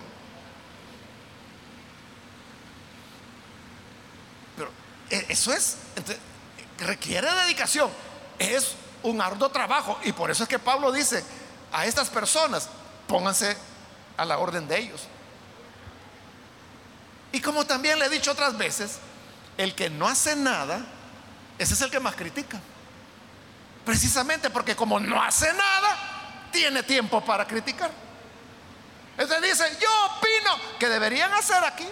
Pero e, eso es, requiere dedicación. Es un arduo trabajo. Y por eso es que Pablo dice a estas personas, pónganse a la orden de ellos. Y como también le he dicho otras veces, el que no hace nada, ese es el que más critica. Precisamente porque como no hace nada, tiene tiempo para criticar. Entonces dice, yo opino que deberían hacer aquí,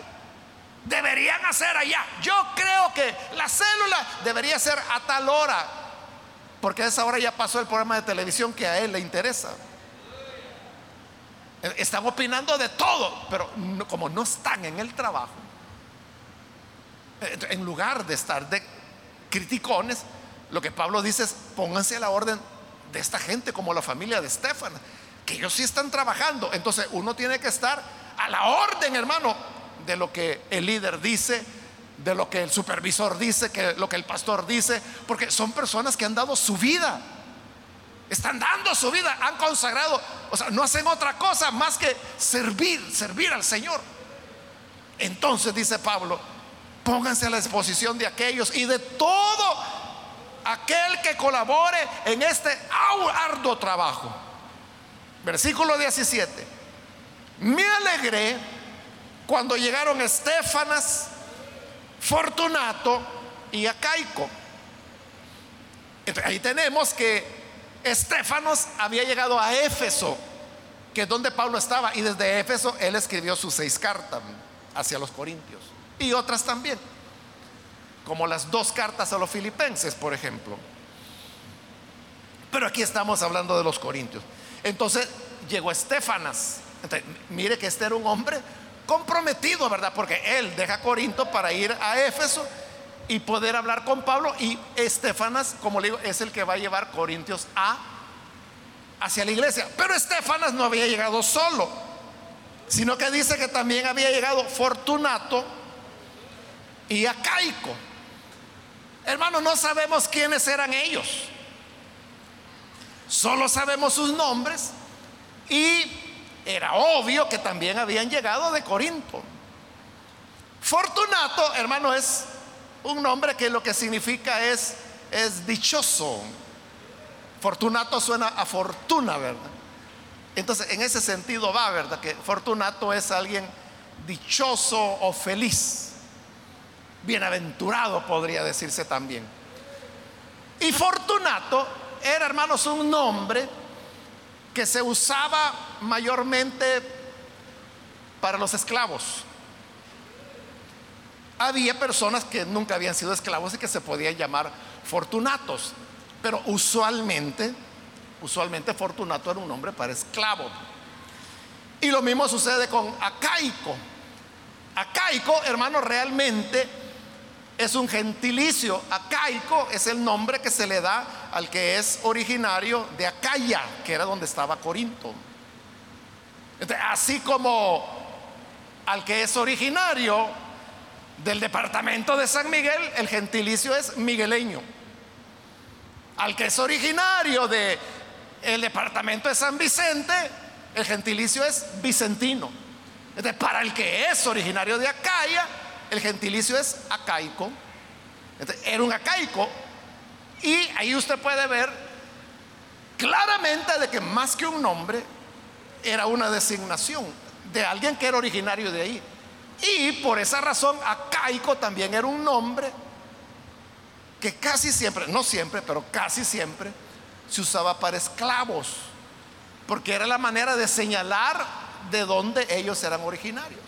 deberían hacer allá. Yo creo que la célula debería ser a tal hora, porque a esa hora ya pasó el programa de televisión que a él le interesa. Están opinando de todo, pero como no están en el trabajo, en lugar de estar criticones, lo que Pablo dice es pónganse a la orden de esta gente como la familia de Estefan, que ellos sí están trabajando. Entonces uno tiene que estar a la orden, hermano, de lo que el líder dice, de lo que el supervisor dice, que lo que el pastor dice, porque son personas que han dado su vida. Están dando su vida, han consagrado, o sea, no hacen otra cosa más que servir, servir al Señor. Entonces dice Pablo, pónganse a la disposición de aquellos y de todo aquel que colabore en este arduo trabajo. Versículo 17. Me alegré cuando llegaron Estefanas, Fortunato y Acaico. Ahí tenemos que Estefanos había llegado a Éfeso, que es donde Pablo estaba, y desde Éfeso él escribió sus seis cartas hacia los corintios y otras también como las dos cartas a los filipenses, por ejemplo. Pero aquí estamos hablando de los corintios. Entonces llegó Estefanas. mire que este era un hombre comprometido, ¿verdad? Porque él deja Corinto para ir a Éfeso y poder hablar con Pablo. Y Estefanas, como le digo, es el que va a llevar Corintios a hacia la iglesia. Pero Estefanas no había llegado solo, sino que dice que también había llegado Fortunato y Acaico. Hermano, no sabemos quiénes eran ellos. Solo sabemos sus nombres y era obvio que también habían llegado de Corinto. Fortunato, hermano, es un nombre que lo que significa es, es dichoso. Fortunato suena a fortuna, ¿verdad? Entonces, en ese sentido va, ¿verdad? Que fortunato es alguien dichoso o feliz bienaventurado podría decirse también. Y Fortunato era, hermanos, un nombre que se usaba mayormente para los esclavos. Había personas que nunca habían sido esclavos y que se podían llamar fortunatos, pero usualmente, usualmente Fortunato era un nombre para esclavo. Y lo mismo sucede con Acaico. Acaico, hermano, realmente es un gentilicio. Acaico es el nombre que se le da al que es originario de Acaya, que era donde estaba Corinto. así como al que es originario del departamento de San Miguel, el gentilicio es migueleño. Al que es originario del el departamento de San Vicente, el gentilicio es vicentino. para el que es originario de Acaya, el gentilicio es acaico. era un acaico. Y ahí usted puede ver claramente de que más que un nombre, era una designación de alguien que era originario de ahí. Y por esa razón, acaico también era un nombre que casi siempre, no siempre, pero casi siempre, se usaba para esclavos, porque era la manera de señalar de dónde ellos eran originarios.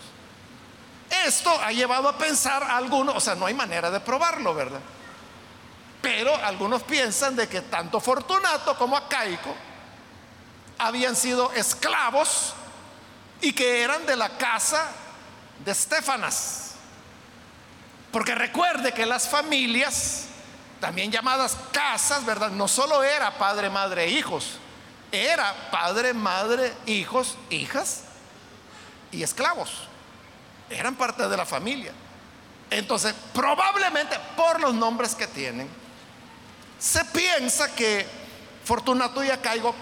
Esto ha llevado a pensar a algunos, o sea, no hay manera de probarlo, ¿verdad? Pero algunos piensan de que tanto Fortunato como Acaico habían sido esclavos y que eran de la casa de Estefanas. Porque recuerde que las familias, también llamadas casas, ¿verdad? No solo era padre, madre, hijos, era padre, madre, hijos, hijas y esclavos eran parte de la familia. Entonces, probablemente por los nombres que tienen, se piensa que Fortunato y Acaigo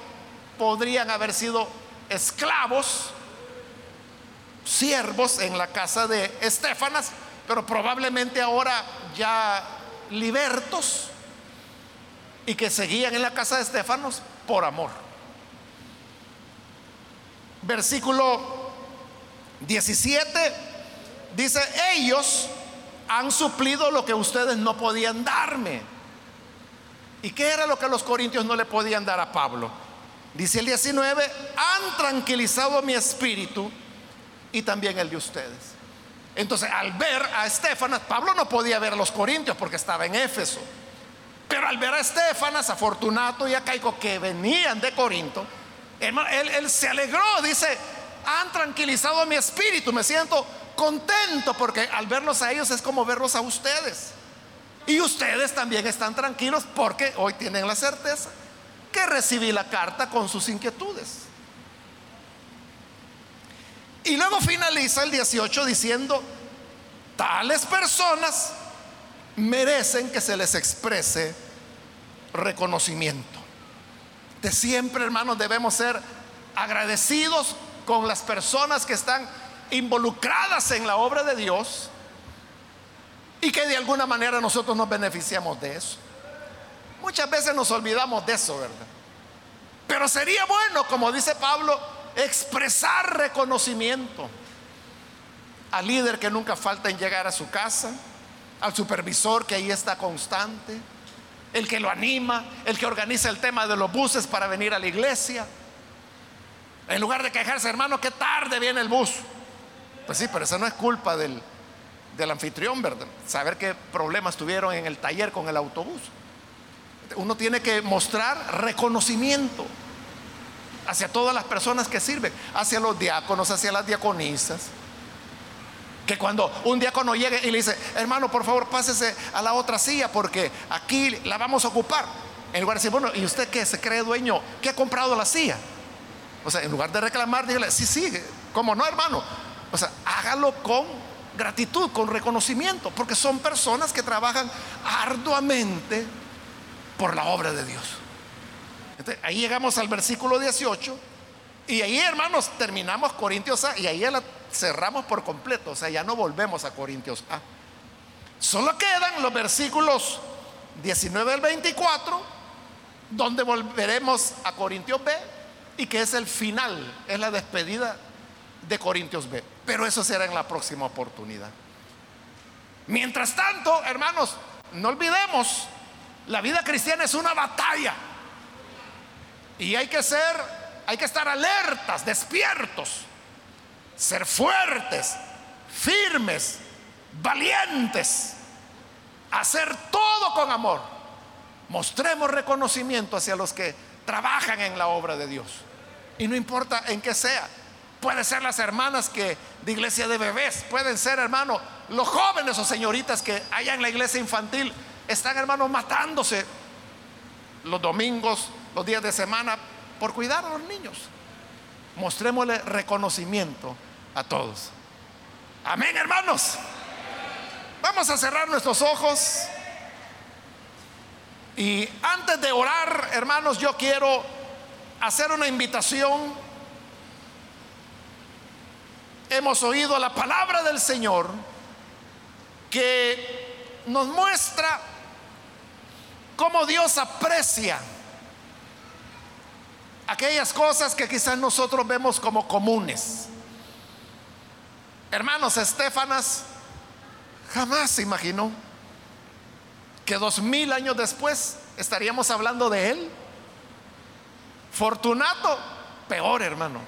podrían haber sido esclavos, siervos en la casa de Estefanas, pero probablemente ahora ya libertos y que seguían en la casa de Estefanos por amor. Versículo 17 Dice, ellos han suplido lo que ustedes no podían darme. ¿Y qué era lo que los corintios no le podían dar a Pablo? Dice el 19, han tranquilizado mi espíritu y también el de ustedes. Entonces, al ver a Estefanas, Pablo no podía ver a los corintios porque estaba en Éfeso. Pero al ver a Estefanas, a Fortunato y a Caico que venían de Corinto, él, él se alegró, dice, han tranquilizado mi espíritu, me siento contento porque al verlos a ellos es como verlos a ustedes. Y ustedes también están tranquilos porque hoy tienen la certeza que recibí la carta con sus inquietudes. Y luego finaliza el 18 diciendo, tales personas merecen que se les exprese reconocimiento. De siempre, hermanos, debemos ser agradecidos con las personas que están involucradas en la obra de Dios y que de alguna manera nosotros nos beneficiamos de eso. Muchas veces nos olvidamos de eso, ¿verdad? Pero sería bueno, como dice Pablo, expresar reconocimiento al líder que nunca falta en llegar a su casa, al supervisor que ahí está constante, el que lo anima, el que organiza el tema de los buses para venir a la iglesia. En lugar de quejarse, hermano, qué tarde viene el bus. Pues sí, pero eso no es culpa del, del anfitrión, ¿verdad? Saber qué problemas tuvieron en el taller con el autobús. Uno tiene que mostrar reconocimiento hacia todas las personas que sirven, hacia los diáconos, hacia las diaconisas. Que cuando un diácono llegue y le dice, hermano, por favor, pásese a la otra silla porque aquí la vamos a ocupar. En lugar de decir, bueno, ¿y usted qué? ¿Se cree dueño? ¿Qué ha comprado la silla? O sea, en lugar de reclamar, dígale, sí, sí, como no, hermano. O sea, hágalo con gratitud, con reconocimiento, porque son personas que trabajan arduamente por la obra de Dios. ahí llegamos al versículo 18 y ahí, hermanos, terminamos Corintios A y ahí la cerramos por completo, o sea, ya no volvemos a Corintios A. Solo quedan los versículos 19 al 24, donde volveremos a Corintios B y que es el final, es la despedida de Corintios B. Pero eso será en la próxima oportunidad. Mientras tanto, hermanos, no olvidemos, la vida cristiana es una batalla. Y hay que ser, hay que estar alertas, despiertos, ser fuertes, firmes, valientes, hacer todo con amor. Mostremos reconocimiento hacia los que trabajan en la obra de Dios. Y no importa en qué sea. Puede ser las hermanas que de iglesia de bebés, pueden ser, hermano, los jóvenes o señoritas que allá en la iglesia infantil están, hermanos, matándose los domingos, los días de semana por cuidar a los niños. Mostrémosle reconocimiento a todos. Amén, hermanos. Vamos a cerrar nuestros ojos. Y antes de orar, hermanos, yo quiero hacer una invitación. Hemos oído la palabra del Señor que nos muestra cómo Dios aprecia aquellas cosas que quizás nosotros vemos como comunes. Hermanos, Estefanas jamás se imaginó que dos mil años después estaríamos hablando de él. Fortunato, peor hermano.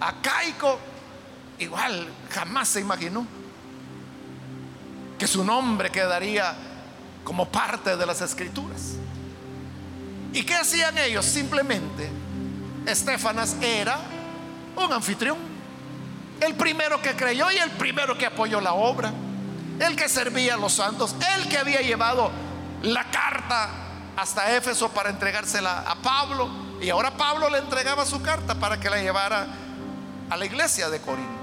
Acaico, igual, jamás se imaginó que su nombre quedaría como parte de las escrituras. ¿Y qué hacían ellos? Simplemente, Estefanas era un anfitrión, el primero que creyó y el primero que apoyó la obra el que servía a los santos, el que había llevado la carta hasta Éfeso para entregársela a Pablo. Y ahora Pablo le entregaba su carta para que la llevara a la iglesia de Corinto.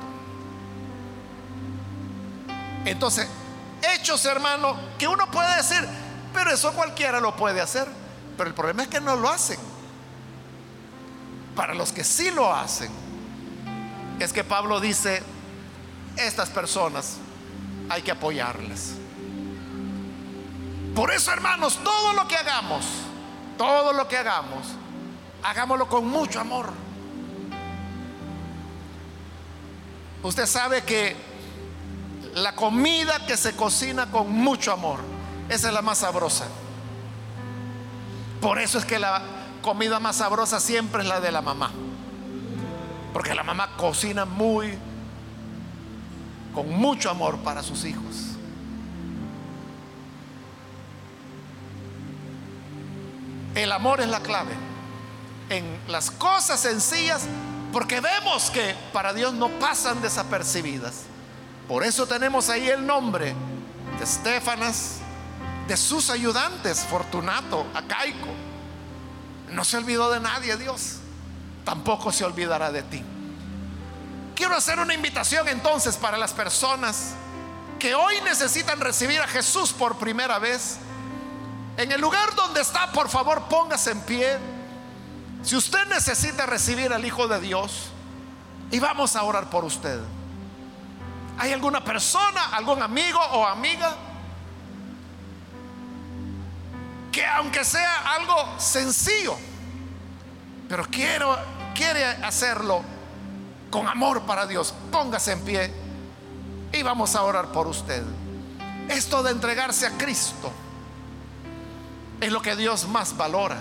Entonces, hechos, hermano, que uno puede decir, pero eso cualquiera lo puede hacer. Pero el problema es que no lo hacen. Para los que sí lo hacen, es que Pablo dice, estas personas hay que apoyarles. Por eso, hermanos, todo lo que hagamos, todo lo que hagamos, hagámoslo con mucho amor. Usted sabe que la comida que se cocina con mucho amor, esa es la más sabrosa. Por eso es que la comida más sabrosa siempre es la de la mamá. Porque la mamá cocina muy con mucho amor para sus hijos. El amor es la clave en las cosas sencillas porque vemos que para Dios no pasan desapercibidas. Por eso tenemos ahí el nombre de Estefanas, de sus ayudantes, Fortunato, Acaico. No se olvidó de nadie Dios, tampoco se olvidará de ti. Quiero hacer una invitación entonces para las personas que hoy necesitan recibir a Jesús por primera vez. En el lugar donde está, por favor, póngase en pie. Si usted necesita recibir al Hijo de Dios, y vamos a orar por usted. ¿Hay alguna persona, algún amigo o amiga que aunque sea algo sencillo, pero quiero, quiere hacerlo con amor para Dios? Póngase en pie y vamos a orar por usted. Esto de entregarse a Cristo es lo que Dios más valora.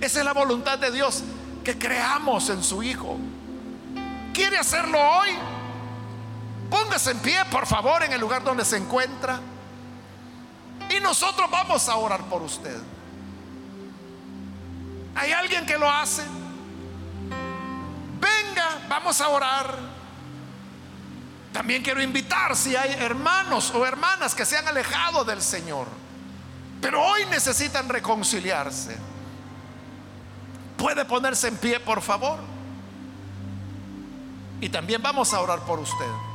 Esa es la voluntad de Dios, que creamos en su Hijo. ¿Quiere hacerlo hoy? Póngase en pie, por favor, en el lugar donde se encuentra. Y nosotros vamos a orar por usted. ¿Hay alguien que lo hace? Venga, vamos a orar. También quiero invitar si hay hermanos o hermanas que se han alejado del Señor, pero hoy necesitan reconciliarse. ¿Puede ponerse en pie, por favor? Y también vamos a orar por usted.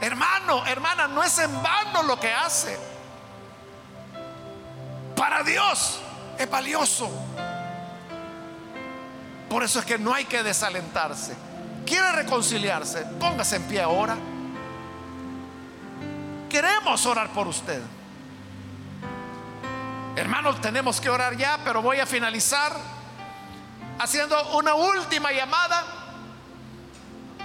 Hermano, hermana, no es en vano lo que hace. Para Dios es valioso. Por eso es que no hay que desalentarse. ¿Quiere reconciliarse? Póngase en pie ahora. Queremos orar por usted. Hermanos, tenemos que orar ya, pero voy a finalizar haciendo una última llamada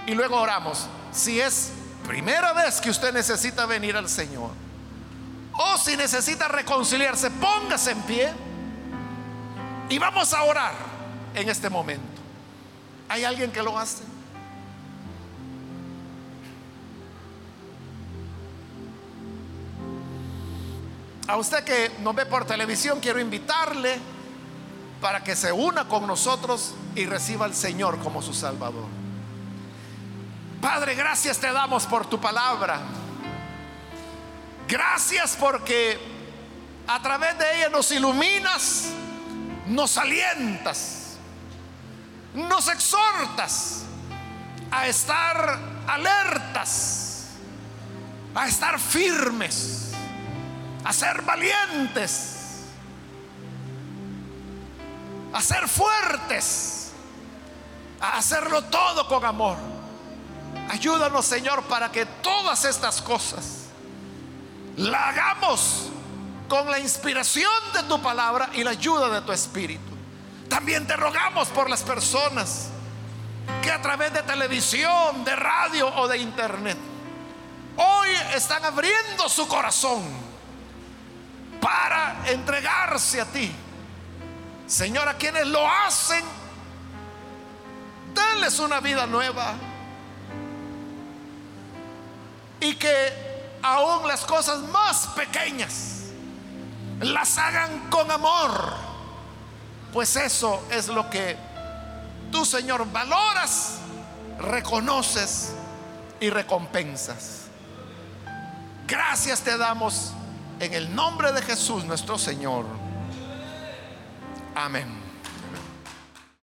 y luego oramos. Si es primera vez que usted necesita venir al Señor o si necesita reconciliarse, póngase en pie y vamos a orar en este momento. ¿Hay alguien que lo hace? A usted que nos ve por televisión, quiero invitarle para que se una con nosotros y reciba al Señor como su Salvador. Padre, gracias te damos por tu palabra. Gracias porque a través de ella nos iluminas, nos alientas, nos exhortas a estar alertas, a estar firmes, a ser valientes a ser fuertes, a hacerlo todo con amor. Ayúdanos, Señor, para que todas estas cosas la hagamos con la inspiración de tu palabra y la ayuda de tu espíritu. También te rogamos por las personas que a través de televisión, de radio o de internet hoy están abriendo su corazón para entregarse a ti Señor, a quienes lo hacen, denles una vida nueva. Y que aún las cosas más pequeñas las hagan con amor. Pues eso es lo que tú, Señor, valoras, reconoces y recompensas. Gracias te damos en el nombre de Jesús nuestro Señor. Amén.